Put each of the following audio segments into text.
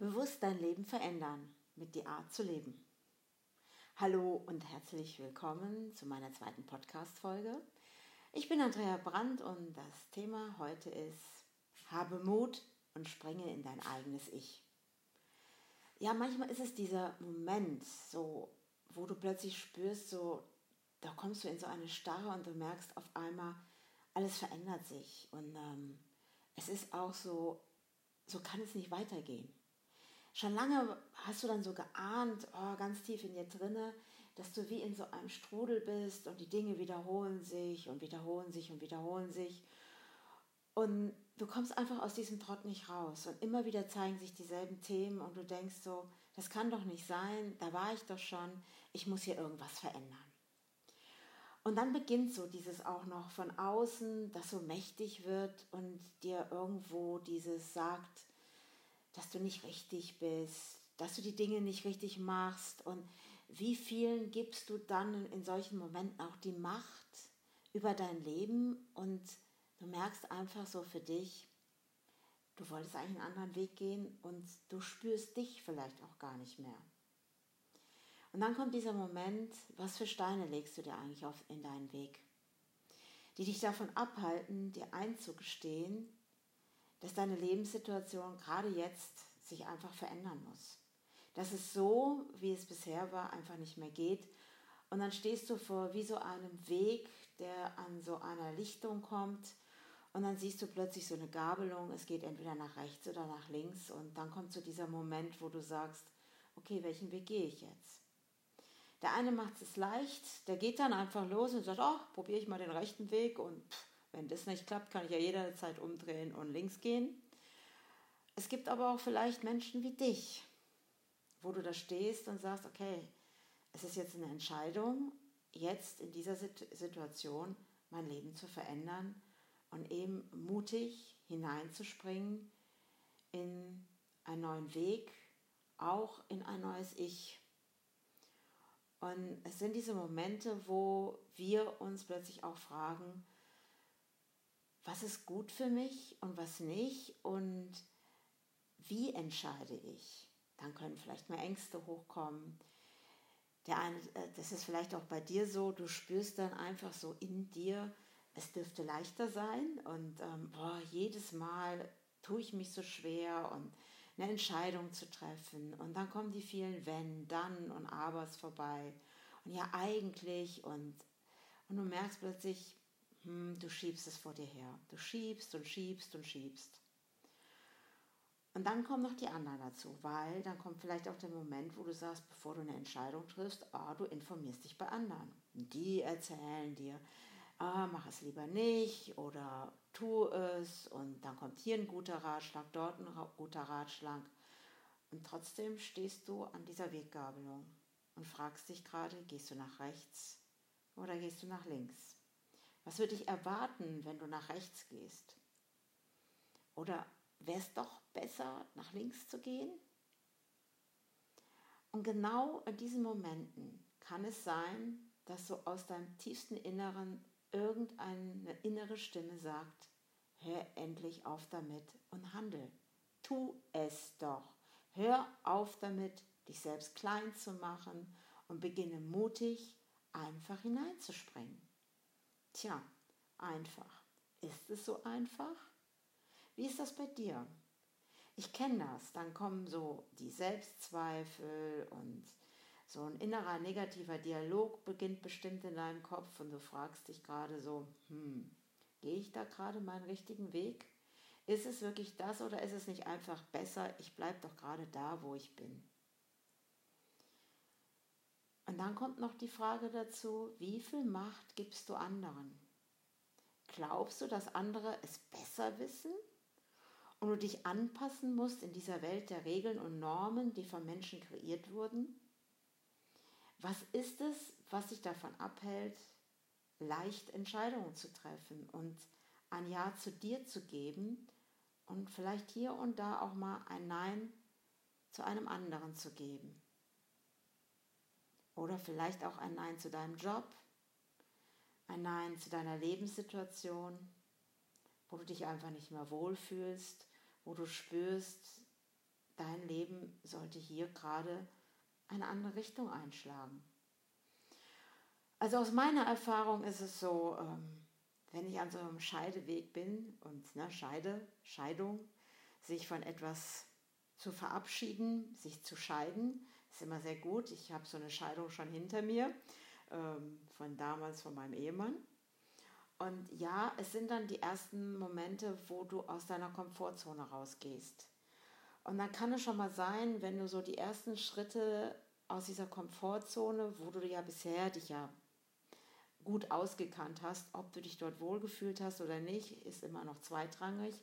Bewusst dein Leben verändern mit die Art zu leben. Hallo und herzlich willkommen zu meiner zweiten Podcast-Folge. Ich bin Andrea Brandt und das Thema heute ist: Habe Mut und springe in dein eigenes Ich. Ja, manchmal ist es dieser Moment, so, wo du plötzlich spürst, so, da kommst du in so eine Starre und du merkst auf einmal, alles verändert sich und ähm, es ist auch so, so kann es nicht weitergehen schon lange hast du dann so geahnt, oh, ganz tief in dir drinne, dass du wie in so einem Strudel bist und die Dinge wiederholen sich und wiederholen sich und wiederholen sich. Und du kommst einfach aus diesem Trott nicht raus. Und immer wieder zeigen sich dieselben Themen und du denkst so, das kann doch nicht sein, da war ich doch schon, ich muss hier irgendwas verändern. Und dann beginnt so dieses auch noch von außen, das so mächtig wird und dir irgendwo dieses sagt, dass du nicht richtig bist, dass du die Dinge nicht richtig machst und wie vielen gibst du dann in solchen Momenten auch die Macht über dein Leben und du merkst einfach so für dich, du wolltest eigentlich einen anderen Weg gehen und du spürst dich vielleicht auch gar nicht mehr. Und dann kommt dieser Moment, was für Steine legst du dir eigentlich auf in deinen Weg, die dich davon abhalten, dir einzugestehen, dass deine Lebenssituation gerade jetzt sich einfach verändern muss. Dass es so, wie es bisher war, einfach nicht mehr geht. Und dann stehst du vor wie so einem Weg, der an so einer Lichtung kommt. Und dann siehst du plötzlich so eine Gabelung. Es geht entweder nach rechts oder nach links. Und dann kommt so dieser Moment, wo du sagst, okay, welchen Weg gehe ich jetzt? Der eine macht es leicht, der geht dann einfach los und sagt, oh, probiere ich mal den rechten Weg und pff, wenn das nicht klappt, kann ich ja jederzeit umdrehen und links gehen. Es gibt aber auch vielleicht Menschen wie dich, wo du da stehst und sagst, okay, es ist jetzt eine Entscheidung, jetzt in dieser Situation mein Leben zu verändern und eben mutig hineinzuspringen in einen neuen Weg, auch in ein neues Ich. Und es sind diese Momente, wo wir uns plötzlich auch fragen, was ist gut für mich und was nicht und wie entscheide ich. Dann können vielleicht mehr Ängste hochkommen. Der eine, äh, das ist vielleicht auch bei dir so, du spürst dann einfach so in dir, es dürfte leichter sein und ähm, boah, jedes Mal tue ich mich so schwer und eine Entscheidung zu treffen und dann kommen die vielen Wenn, dann und Abers vorbei und ja eigentlich und, und du merkst plötzlich, hm, du schiebst es vor dir her. Du schiebst und schiebst und schiebst. Und dann kommen noch die anderen dazu, weil dann kommt vielleicht auch der Moment, wo du sagst, bevor du eine Entscheidung triffst, ah, du informierst dich bei anderen. Die erzählen dir, ah, mach es lieber nicht oder tu es und dann kommt hier ein guter Ratschlag, dort ein guter Ratschlag. Und trotzdem stehst du an dieser Weggabelung und fragst dich gerade, gehst du nach rechts oder gehst du nach links? Was würde dich erwarten, wenn du nach rechts gehst? Oder wäre es doch besser, nach links zu gehen? Und genau in diesen Momenten kann es sein, dass so aus deinem tiefsten Inneren irgendeine innere Stimme sagt, hör endlich auf damit und handel. Tu es doch. Hör auf damit, dich selbst klein zu machen und beginne mutig, einfach hineinzuspringen. Tja, einfach. Ist es so einfach? Wie ist das bei dir? Ich kenne das. Dann kommen so die Selbstzweifel und so ein innerer negativer Dialog beginnt bestimmt in deinem Kopf und du fragst dich gerade so, hm, gehe ich da gerade meinen richtigen Weg? Ist es wirklich das oder ist es nicht einfach besser, ich bleibe doch gerade da, wo ich bin? Und dann kommt noch die Frage dazu, wie viel Macht gibst du anderen? Glaubst du, dass andere es besser wissen und du dich anpassen musst in dieser Welt der Regeln und Normen, die von Menschen kreiert wurden? Was ist es, was dich davon abhält, leicht Entscheidungen zu treffen und ein Ja zu dir zu geben und vielleicht hier und da auch mal ein Nein zu einem anderen zu geben? Oder vielleicht auch ein Nein zu deinem Job, ein Nein zu deiner Lebenssituation, wo du dich einfach nicht mehr wohlfühlst, wo du spürst, dein Leben sollte hier gerade eine andere Richtung einschlagen. Also aus meiner Erfahrung ist es so, ähm, wenn ich an so einem Scheideweg bin und ne, Scheide, Scheidung, sich von etwas zu verabschieden, sich zu scheiden, ist immer sehr gut. Ich habe so eine Scheidung schon hinter mir, ähm, von damals von meinem Ehemann. Und ja, es sind dann die ersten Momente, wo du aus deiner Komfortzone rausgehst. Und dann kann es schon mal sein, wenn du so die ersten Schritte aus dieser Komfortzone, wo du ja bisher dich ja gut ausgekannt hast, ob du dich dort wohlgefühlt hast oder nicht, ist immer noch zweitrangig.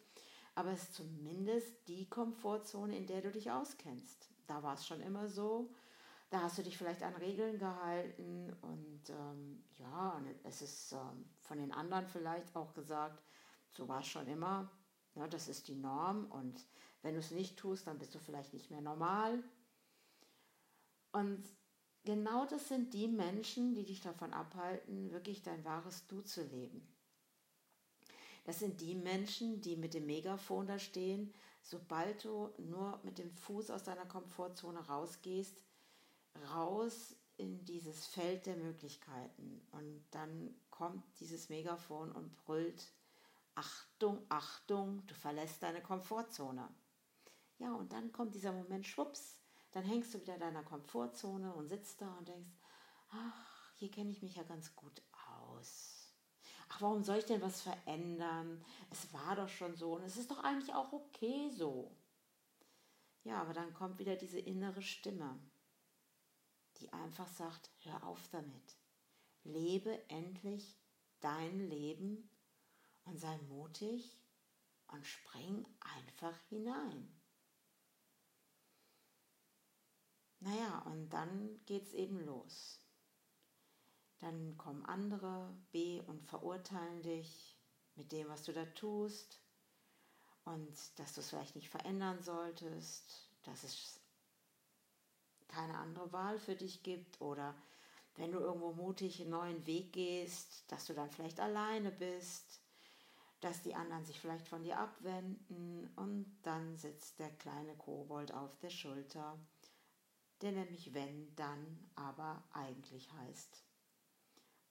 Aber es ist zumindest die Komfortzone, in der du dich auskennst. Da war es schon immer so. Da hast du dich vielleicht an Regeln gehalten und ähm, ja, es ist ähm, von den anderen vielleicht auch gesagt, so war es schon immer. Ja, das ist die Norm und wenn du es nicht tust, dann bist du vielleicht nicht mehr normal. Und genau das sind die Menschen, die dich davon abhalten, wirklich dein wahres Du zu leben. Das sind die Menschen, die mit dem Megafon da stehen. Sobald du nur mit dem Fuß aus deiner Komfortzone rausgehst, raus in dieses Feld der Möglichkeiten. Und dann kommt dieses Megafon und brüllt, Achtung, Achtung, du verlässt deine Komfortzone. Ja, und dann kommt dieser Moment, schwupps, dann hängst du wieder in deiner Komfortzone und sitzt da und denkst, ach, hier kenne ich mich ja ganz gut. Ach, warum soll ich denn was verändern? Es war doch schon so und es ist doch eigentlich auch okay so. Ja, aber dann kommt wieder diese innere Stimme die einfach sagt, hör auf damit. Lebe endlich dein Leben und sei mutig und spring einfach hinein. Naja, und dann geht's eben los. Dann kommen andere B und verurteilen dich mit dem, was du da tust und dass du es vielleicht nicht verändern solltest, dass es keine andere Wahl für dich gibt oder wenn du irgendwo mutig einen neuen Weg gehst, dass du dann vielleicht alleine bist, dass die anderen sich vielleicht von dir abwenden und dann sitzt der kleine Kobold auf der Schulter, der nämlich wenn, dann aber eigentlich heißt.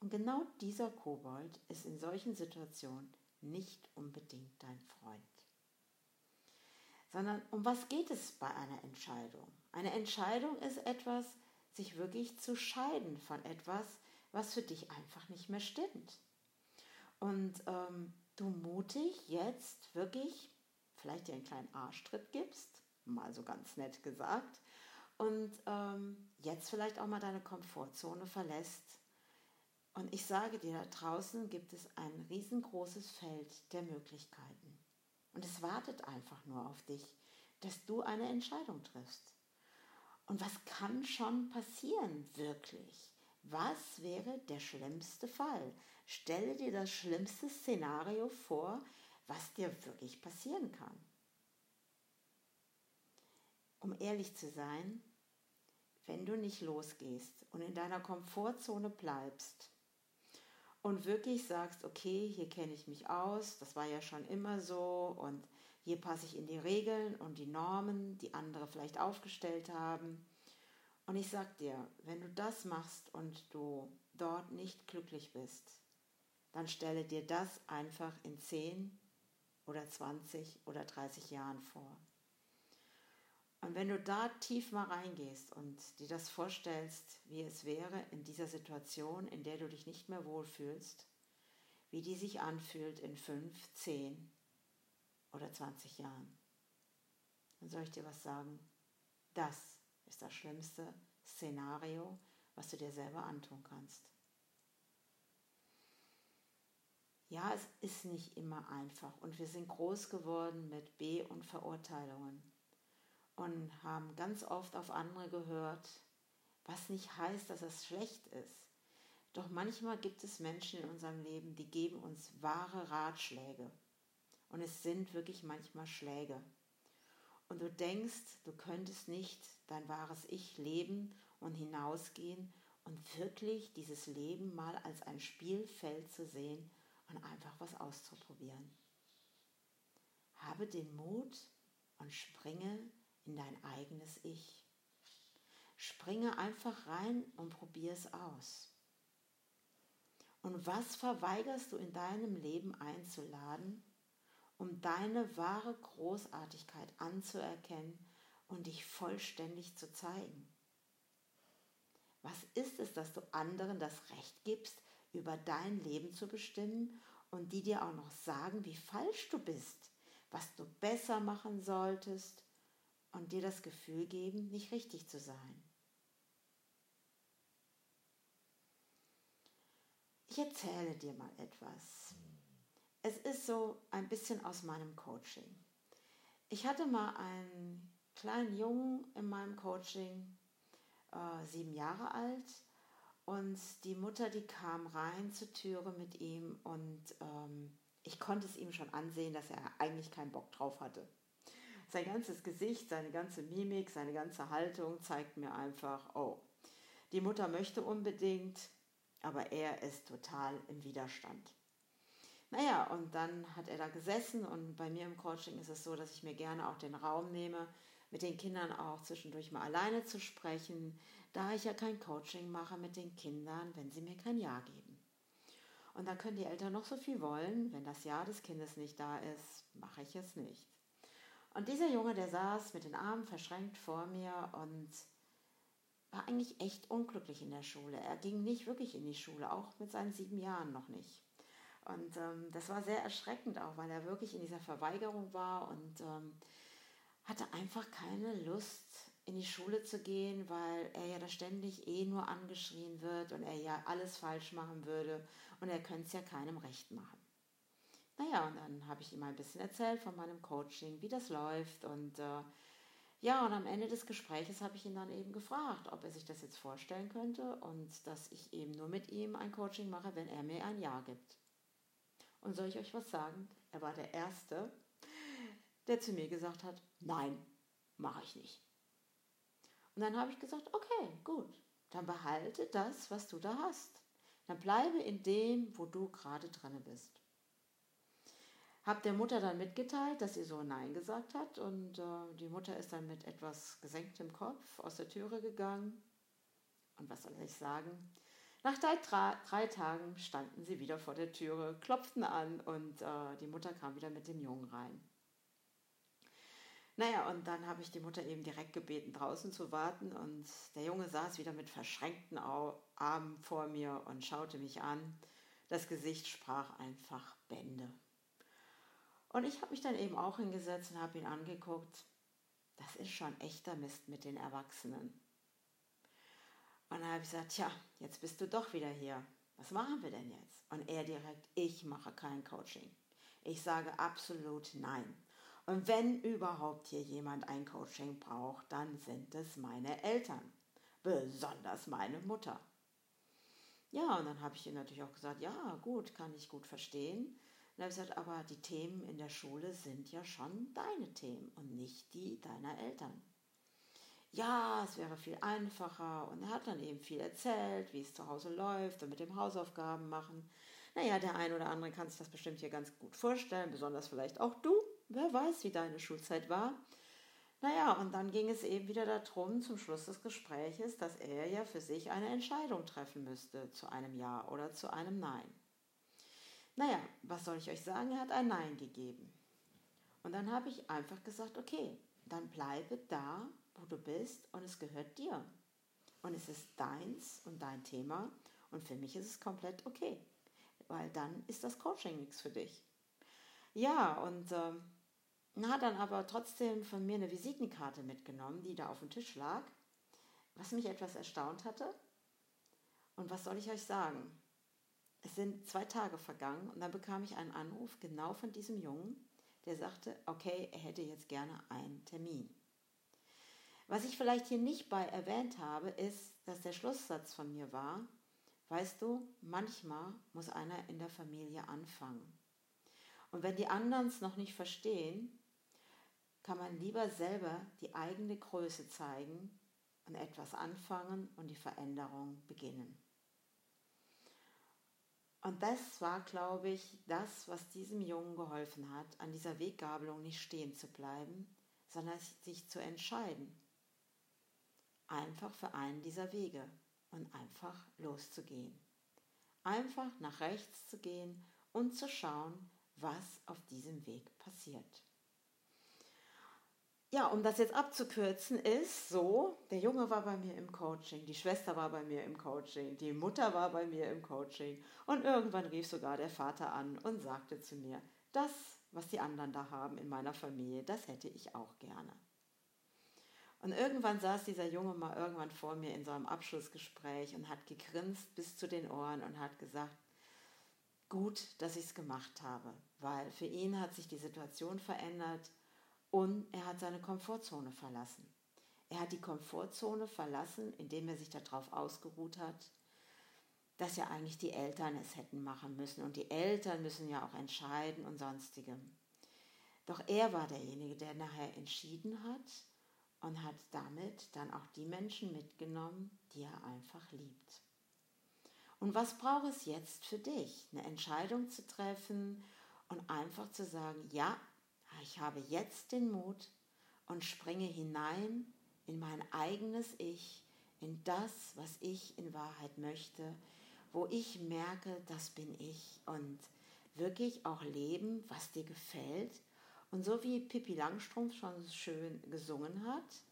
Und genau dieser Kobold ist in solchen Situationen nicht unbedingt dein Freund. Sondern um was geht es bei einer Entscheidung? Eine Entscheidung ist etwas, sich wirklich zu scheiden von etwas, was für dich einfach nicht mehr stimmt. Und ähm, du mutig jetzt wirklich vielleicht dir einen kleinen Arschtritt gibst, mal so ganz nett gesagt, und ähm, jetzt vielleicht auch mal deine Komfortzone verlässt. Und ich sage dir, da draußen gibt es ein riesengroßes Feld der Möglichkeiten. Und es wartet einfach nur auf dich, dass du eine Entscheidung triffst. Und was kann schon passieren, wirklich? Was wäre der schlimmste Fall? Stelle dir das schlimmste Szenario vor, was dir wirklich passieren kann. Um ehrlich zu sein, wenn du nicht losgehst und in deiner Komfortzone bleibst und wirklich sagst, okay, hier kenne ich mich aus, das war ja schon immer so und hier passe ich in die Regeln und die Normen, die andere vielleicht aufgestellt haben. Und ich sag dir, wenn du das machst und du dort nicht glücklich bist, dann stelle dir das einfach in 10 oder 20 oder 30 Jahren vor. Und wenn du da tief mal reingehst und dir das vorstellst, wie es wäre in dieser Situation, in der du dich nicht mehr wohlfühlst, wie die sich anfühlt in 5, 10, oder 20 Jahren. Dann soll ich dir was sagen. Das ist das schlimmste Szenario, was du dir selber antun kannst. Ja, es ist nicht immer einfach und wir sind groß geworden mit B und Verurteilungen und haben ganz oft auf andere gehört, was nicht heißt, dass es schlecht ist. Doch manchmal gibt es Menschen in unserem Leben, die geben uns wahre Ratschläge und es sind wirklich manchmal Schläge. Und du denkst, du könntest nicht dein wahres Ich leben und hinausgehen und wirklich dieses Leben mal als ein Spielfeld zu sehen und einfach was auszuprobieren. Habe den Mut und springe in dein eigenes Ich. Springe einfach rein und probier es aus. Und was verweigerst du in deinem Leben einzuladen, um deine wahre Großartigkeit anzuerkennen und dich vollständig zu zeigen? Was ist es, dass du anderen das Recht gibst, über dein Leben zu bestimmen und die dir auch noch sagen, wie falsch du bist, was du besser machen solltest und dir das Gefühl geben, nicht richtig zu sein? Ich erzähle dir mal etwas. Es ist so ein bisschen aus meinem Coaching. Ich hatte mal einen kleinen Jungen in meinem Coaching, äh, sieben Jahre alt. Und die Mutter, die kam rein zur Türe mit ihm und ähm, ich konnte es ihm schon ansehen, dass er eigentlich keinen Bock drauf hatte. Sein ganzes Gesicht, seine ganze Mimik, seine ganze Haltung zeigt mir einfach, oh, die Mutter möchte unbedingt, aber er ist total im Widerstand. Naja, und dann hat er da gesessen und bei mir im Coaching ist es so, dass ich mir gerne auch den Raum nehme, mit den Kindern auch zwischendurch mal alleine zu sprechen, da ich ja kein Coaching mache mit den Kindern, wenn sie mir kein Ja geben. Und dann können die Eltern noch so viel wollen, wenn das Ja des Kindes nicht da ist, mache ich es nicht. Und dieser Junge, der saß mit den Armen verschränkt vor mir und war eigentlich echt unglücklich in der Schule. Er ging nicht wirklich in die Schule, auch mit seinen sieben Jahren noch nicht. Und ähm, das war sehr erschreckend auch, weil er wirklich in dieser Verweigerung war und ähm, hatte einfach keine Lust, in die Schule zu gehen, weil er ja da ständig eh nur angeschrien wird und er ja alles falsch machen würde und er könnte es ja keinem recht machen. Naja, und dann habe ich ihm ein bisschen erzählt von meinem Coaching, wie das läuft und äh, ja, und am Ende des Gespräches habe ich ihn dann eben gefragt, ob er sich das jetzt vorstellen könnte und dass ich eben nur mit ihm ein Coaching mache, wenn er mir ein Ja gibt. Und soll ich euch was sagen? Er war der Erste, der zu mir gesagt hat, nein, mache ich nicht. Und dann habe ich gesagt, okay, gut, dann behalte das, was du da hast. Dann bleibe in dem, wo du gerade dran bist. Hab der Mutter dann mitgeteilt, dass sie so Nein gesagt hat und äh, die Mutter ist dann mit etwas gesenktem Kopf aus der Türe gegangen. Und was soll ich sagen? Nach drei, drei Tagen standen sie wieder vor der Türe, klopften an und äh, die Mutter kam wieder mit dem Jungen rein. Naja, und dann habe ich die Mutter eben direkt gebeten, draußen zu warten. Und der Junge saß wieder mit verschränkten Armen vor mir und schaute mich an. Das Gesicht sprach einfach Bände. Und ich habe mich dann eben auch hingesetzt und habe ihn angeguckt. Das ist schon echter Mist mit den Erwachsenen. Und dann habe ich gesagt, tja, jetzt bist du doch wieder hier. Was machen wir denn jetzt? Und er direkt, ich mache kein Coaching. Ich sage absolut nein. Und wenn überhaupt hier jemand ein Coaching braucht, dann sind es meine Eltern, besonders meine Mutter. Ja, und dann habe ich ihr natürlich auch gesagt, ja, gut, kann ich gut verstehen. Und habe ich gesagt, aber die Themen in der Schule sind ja schon deine Themen und nicht die deiner Eltern. Ja, es wäre viel einfacher und er hat dann eben viel erzählt, wie es zu Hause läuft und mit dem Hausaufgaben machen. Naja, der ein oder andere kann sich das bestimmt hier ganz gut vorstellen, besonders vielleicht auch du. Wer weiß, wie deine Schulzeit war. Naja, und dann ging es eben wieder darum, zum Schluss des Gespräches, dass er ja für sich eine Entscheidung treffen müsste zu einem Ja oder zu einem Nein. Naja, was soll ich euch sagen? Er hat ein Nein gegeben. Und dann habe ich einfach gesagt, okay, dann bleibe da, wo du bist und es gehört dir. Und es ist deins und dein Thema und für mich ist es komplett okay, weil dann ist das Coaching nichts für dich. Ja, und äh, hat dann aber trotzdem von mir eine Visitenkarte mitgenommen, die da auf dem Tisch lag, was mich etwas erstaunt hatte. Und was soll ich euch sagen? Es sind zwei Tage vergangen und dann bekam ich einen Anruf genau von diesem Jungen, der sagte, okay, er hätte jetzt gerne einen Termin. Was ich vielleicht hier nicht bei erwähnt habe, ist, dass der Schlusssatz von mir war, weißt du, manchmal muss einer in der Familie anfangen. Und wenn die anderen es noch nicht verstehen, kann man lieber selber die eigene Größe zeigen und etwas anfangen und die Veränderung beginnen. Und das war, glaube ich, das, was diesem Jungen geholfen hat, an dieser Weggabelung nicht stehen zu bleiben, sondern sich zu entscheiden. Einfach für einen dieser Wege und einfach loszugehen. Einfach nach rechts zu gehen und zu schauen, was auf diesem Weg passiert. Ja, um das jetzt abzukürzen, ist so, der Junge war bei mir im Coaching, die Schwester war bei mir im Coaching, die Mutter war bei mir im Coaching und irgendwann rief sogar der Vater an und sagte zu mir, das, was die anderen da haben in meiner Familie, das hätte ich auch gerne. Und irgendwann saß dieser Junge mal irgendwann vor mir in so einem Abschlussgespräch und hat gegrinst bis zu den Ohren und hat gesagt, gut, dass ich es gemacht habe, weil für ihn hat sich die Situation verändert und er hat seine Komfortzone verlassen. Er hat die Komfortzone verlassen, indem er sich darauf ausgeruht hat, dass ja eigentlich die Eltern es hätten machen müssen und die Eltern müssen ja auch entscheiden und sonstigem. Doch er war derjenige, der nachher entschieden hat und hat damit dann auch die Menschen mitgenommen, die er einfach liebt. Und was braucht es jetzt für dich? Eine Entscheidung zu treffen und einfach zu sagen, ja, ich habe jetzt den Mut und springe hinein in mein eigenes Ich, in das, was ich in Wahrheit möchte, wo ich merke, das bin ich und wirklich auch leben, was dir gefällt. Und so wie Pippi Langstrumpf schon schön gesungen hat,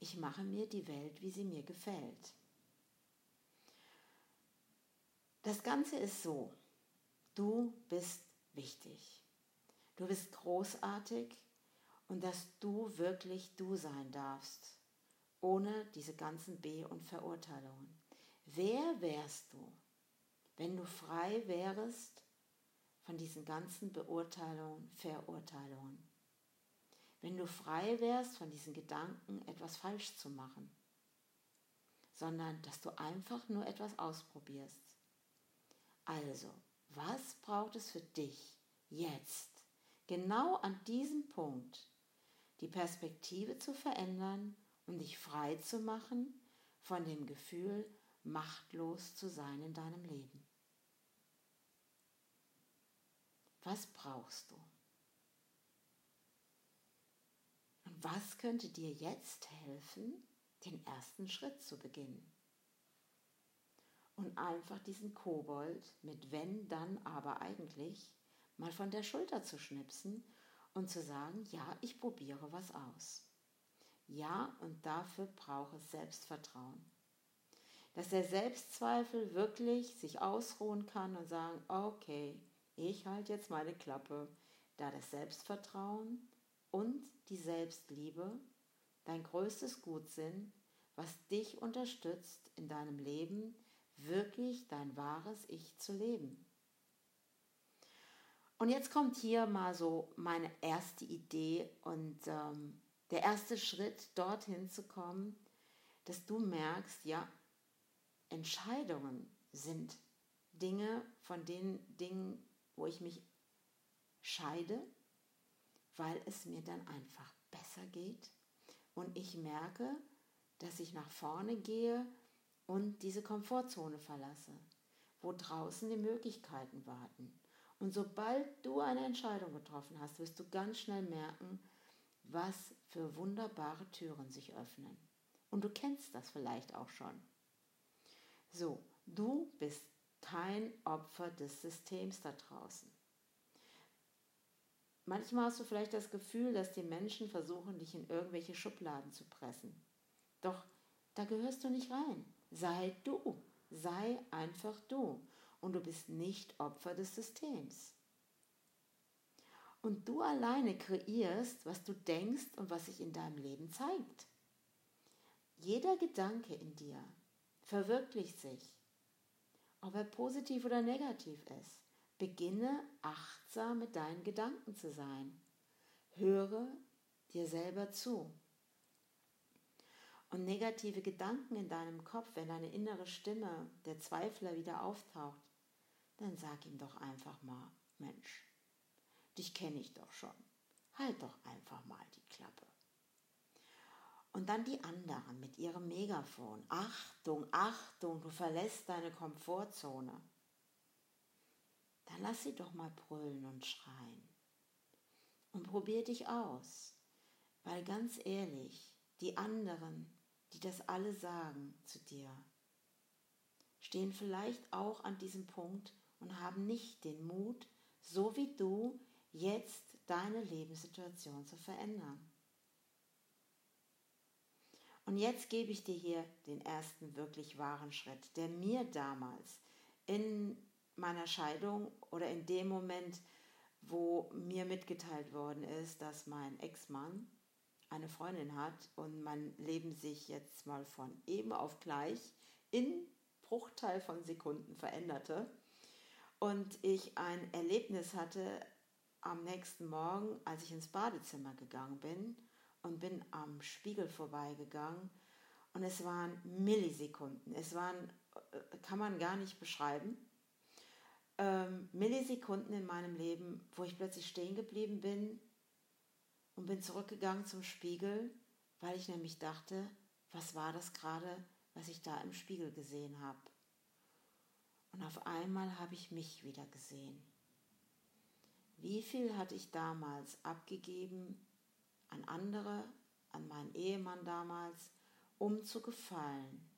ich mache mir die Welt, wie sie mir gefällt. Das Ganze ist so, du bist wichtig. Du bist großartig und dass du wirklich du sein darfst, ohne diese ganzen B- und Verurteilungen. Wer wärst du, wenn du frei wärst von diesen ganzen Beurteilungen, Verurteilungen? Wenn du frei wärst von diesen Gedanken, etwas falsch zu machen, sondern dass du einfach nur etwas ausprobierst. Also, was braucht es für dich jetzt? Genau an diesem Punkt die Perspektive zu verändern und dich frei zu machen von dem Gefühl, machtlos zu sein in deinem Leben. Was brauchst du? Und was könnte dir jetzt helfen, den ersten Schritt zu beginnen? Und einfach diesen Kobold mit wenn, dann, aber eigentlich mal von der Schulter zu schnipsen und zu sagen, ja, ich probiere was aus. Ja, und dafür braucht es Selbstvertrauen. Dass der Selbstzweifel wirklich sich ausruhen kann und sagen, okay, ich halte jetzt meine Klappe, da das Selbstvertrauen und die Selbstliebe dein größtes Gut sind, was dich unterstützt, in deinem Leben wirklich dein wahres Ich zu leben. Und jetzt kommt hier mal so meine erste Idee und ähm, der erste Schritt, dorthin zu kommen, dass du merkst, ja, Entscheidungen sind Dinge, von den Dingen, wo ich mich scheide, weil es mir dann einfach besser geht und ich merke, dass ich nach vorne gehe und diese Komfortzone verlasse, wo draußen die Möglichkeiten warten. Und sobald du eine Entscheidung getroffen hast, wirst du ganz schnell merken, was für wunderbare Türen sich öffnen. Und du kennst das vielleicht auch schon. So, du bist kein Opfer des Systems da draußen. Manchmal hast du vielleicht das Gefühl, dass die Menschen versuchen, dich in irgendwelche Schubladen zu pressen. Doch da gehörst du nicht rein. Sei du. Sei einfach du und du bist nicht Opfer des Systems. Und du alleine kreierst, was du denkst und was sich in deinem Leben zeigt. Jeder Gedanke in dir verwirklicht sich, ob er positiv oder negativ ist. Beginne achtsam mit deinen Gedanken zu sein. Höre dir selber zu. Und negative Gedanken in deinem Kopf, wenn deine innere Stimme, der Zweifler wieder auftaucht, dann sag ihm doch einfach mal, Mensch, dich kenne ich doch schon. Halt doch einfach mal die Klappe. Und dann die anderen mit ihrem Megafon. Achtung, Achtung, du verlässt deine Komfortzone. Dann lass sie doch mal brüllen und schreien. Und probier dich aus. Weil ganz ehrlich, die anderen, die das alle sagen zu dir, stehen vielleicht auch an diesem Punkt und haben nicht den Mut, so wie du, jetzt deine Lebenssituation zu verändern. Und jetzt gebe ich dir hier den ersten wirklich wahren Schritt, der mir damals in meiner Scheidung oder in dem Moment, wo mir mitgeteilt worden ist, dass mein Ex-Mann eine Freundin hat und mein Leben sich jetzt mal von eben auf gleich in Bruchteil von Sekunden veränderte und ich ein Erlebnis hatte am nächsten Morgen, als ich ins Badezimmer gegangen bin und bin am Spiegel vorbeigegangen. Und es waren Millisekunden, es waren, äh, kann man gar nicht beschreiben, ähm, Millisekunden in meinem Leben, wo ich plötzlich stehen geblieben bin und bin zurückgegangen zum Spiegel, weil ich nämlich dachte, was war das gerade, was ich da im Spiegel gesehen habe. Und auf einmal habe ich mich wieder gesehen. Wie viel hatte ich damals abgegeben an andere, an meinen Ehemann damals, um zu gefallen,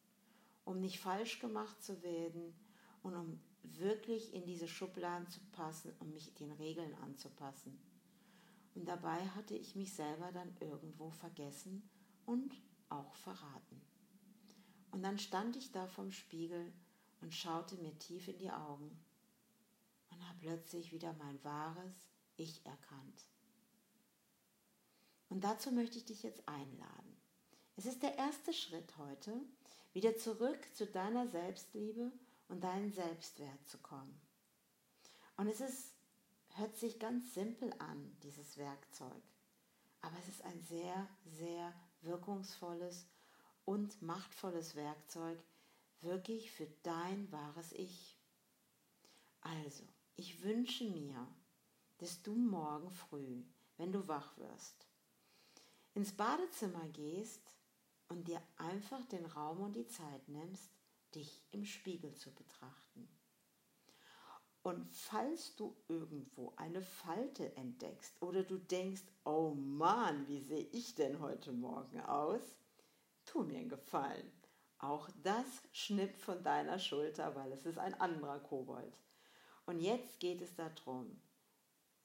um nicht falsch gemacht zu werden und um wirklich in diese Schubladen zu passen und mich den Regeln anzupassen. Und dabei hatte ich mich selber dann irgendwo vergessen und auch verraten. Und dann stand ich da vom Spiegel und schaute mir tief in die Augen und habe plötzlich wieder mein wahres Ich erkannt. Und dazu möchte ich dich jetzt einladen. Es ist der erste Schritt heute, wieder zurück zu deiner Selbstliebe und deinen Selbstwert zu kommen. Und es ist, hört sich ganz simpel an, dieses Werkzeug. Aber es ist ein sehr, sehr wirkungsvolles und machtvolles Werkzeug, wirklich für dein wahres Ich. Also, ich wünsche mir, dass du morgen früh, wenn du wach wirst, ins Badezimmer gehst und dir einfach den Raum und die Zeit nimmst, dich im Spiegel zu betrachten. Und falls du irgendwo eine Falte entdeckst oder du denkst, oh Mann, wie sehe ich denn heute Morgen aus? Tu mir einen Gefallen. Auch das schnipp von deiner Schulter, weil es ist ein anderer Kobold. Und jetzt geht es darum,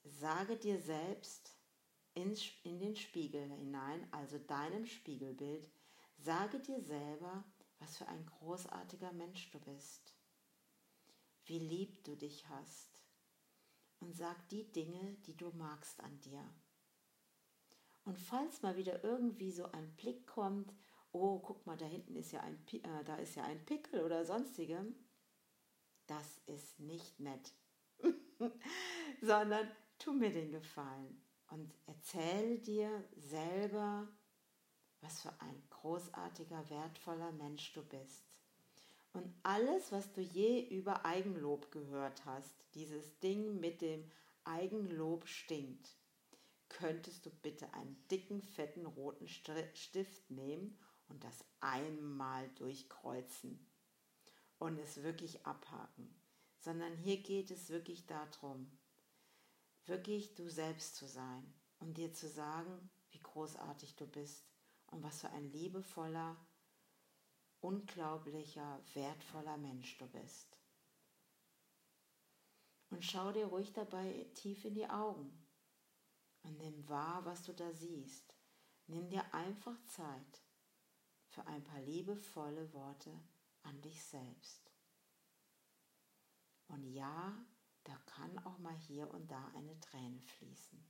sage dir selbst in den Spiegel hinein, also deinem Spiegelbild, sage dir selber, was für ein großartiger Mensch du bist, wie lieb du dich hast und sag die Dinge, die du magst an dir. Und falls mal wieder irgendwie so ein Blick kommt, oh, guck mal, da hinten ist ja ein, äh, da ist ja ein Pickel oder sonstigem, das ist nicht nett, sondern tu mir den Gefallen und erzähle dir selber, was für ein großartiger, wertvoller Mensch du bist. Und alles, was du je über Eigenlob gehört hast, dieses Ding mit dem Eigenlob stinkt, könntest du bitte einen dicken, fetten roten Stift nehmen und das einmal durchkreuzen und es wirklich abhaken. Sondern hier geht es wirklich darum, wirklich du selbst zu sein und dir zu sagen, wie großartig du bist und was für ein liebevoller, unglaublicher, wertvoller Mensch du bist. Und schau dir ruhig dabei tief in die Augen und nimm wahr, was du da siehst. Nimm dir einfach Zeit für ein paar liebevolle Worte an dich selbst. Und ja, da kann auch mal hier und da eine Träne fließen.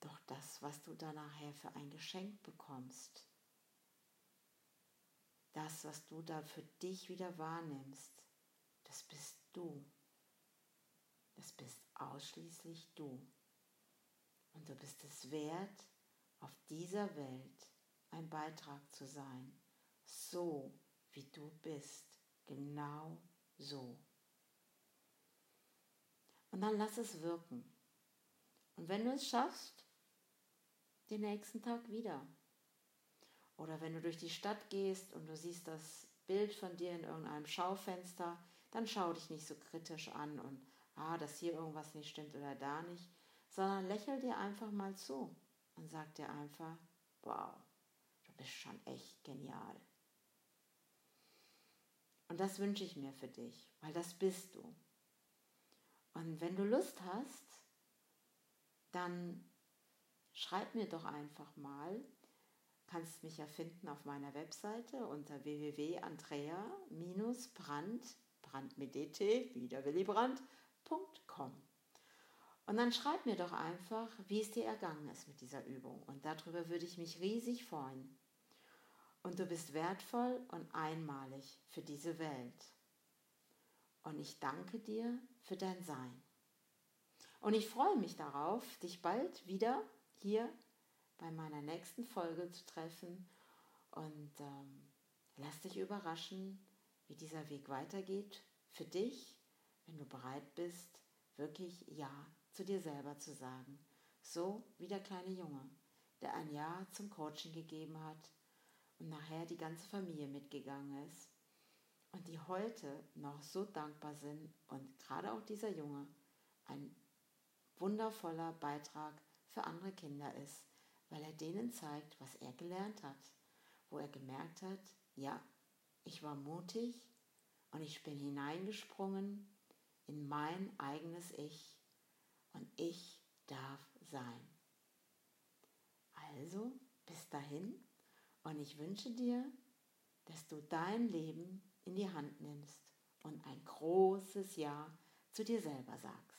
Doch das, was du da nachher für ein Geschenk bekommst, das, was du da für dich wieder wahrnimmst, das bist du. Das bist ausschließlich du. Und du bist es wert, auf dieser Welt ein Beitrag zu sein, so wie du bist, genau so. Und dann lass es wirken. Und wenn du es schaffst, den nächsten Tag wieder. Oder wenn du durch die Stadt gehst und du siehst das Bild von dir in irgendeinem Schaufenster, dann schau dich nicht so kritisch an und, ah, dass hier irgendwas nicht stimmt oder da nicht, sondern lächel dir einfach mal zu und sag dir einfach, wow, du bist schon echt genial. Und das wünsche ich mir für dich, weil das bist du. Und wenn du Lust hast, dann schreib mir doch einfach mal. Kannst mich ja finden auf meiner Webseite unter www.andrea-brand, brand mit dt, wieder Willy Brandt.com. Und dann schreib mir doch einfach, wie es dir ergangen ist mit dieser Übung. Und darüber würde ich mich riesig freuen. Und du bist wertvoll und einmalig für diese Welt. Und ich danke dir für dein Sein. Und ich freue mich darauf, dich bald wieder hier bei meiner nächsten Folge zu treffen. Und ähm, lass dich überraschen, wie dieser Weg weitergeht für dich, wenn du bereit bist, wirklich Ja zu dir selber zu sagen. So wie der kleine Junge, der ein Ja zum Coaching gegeben hat und nachher die ganze Familie mitgegangen ist und die heute noch so dankbar sind und gerade auch dieser Junge ein wundervoller Beitrag für andere Kinder ist, weil er denen zeigt, was er gelernt hat, wo er gemerkt hat, ja, ich war mutig und ich bin hineingesprungen in mein eigenes Ich und ich darf sein. Also, bis dahin und ich wünsche dir, dass du dein Leben in die Hand nimmst und ein großes Ja zu dir selber sagst.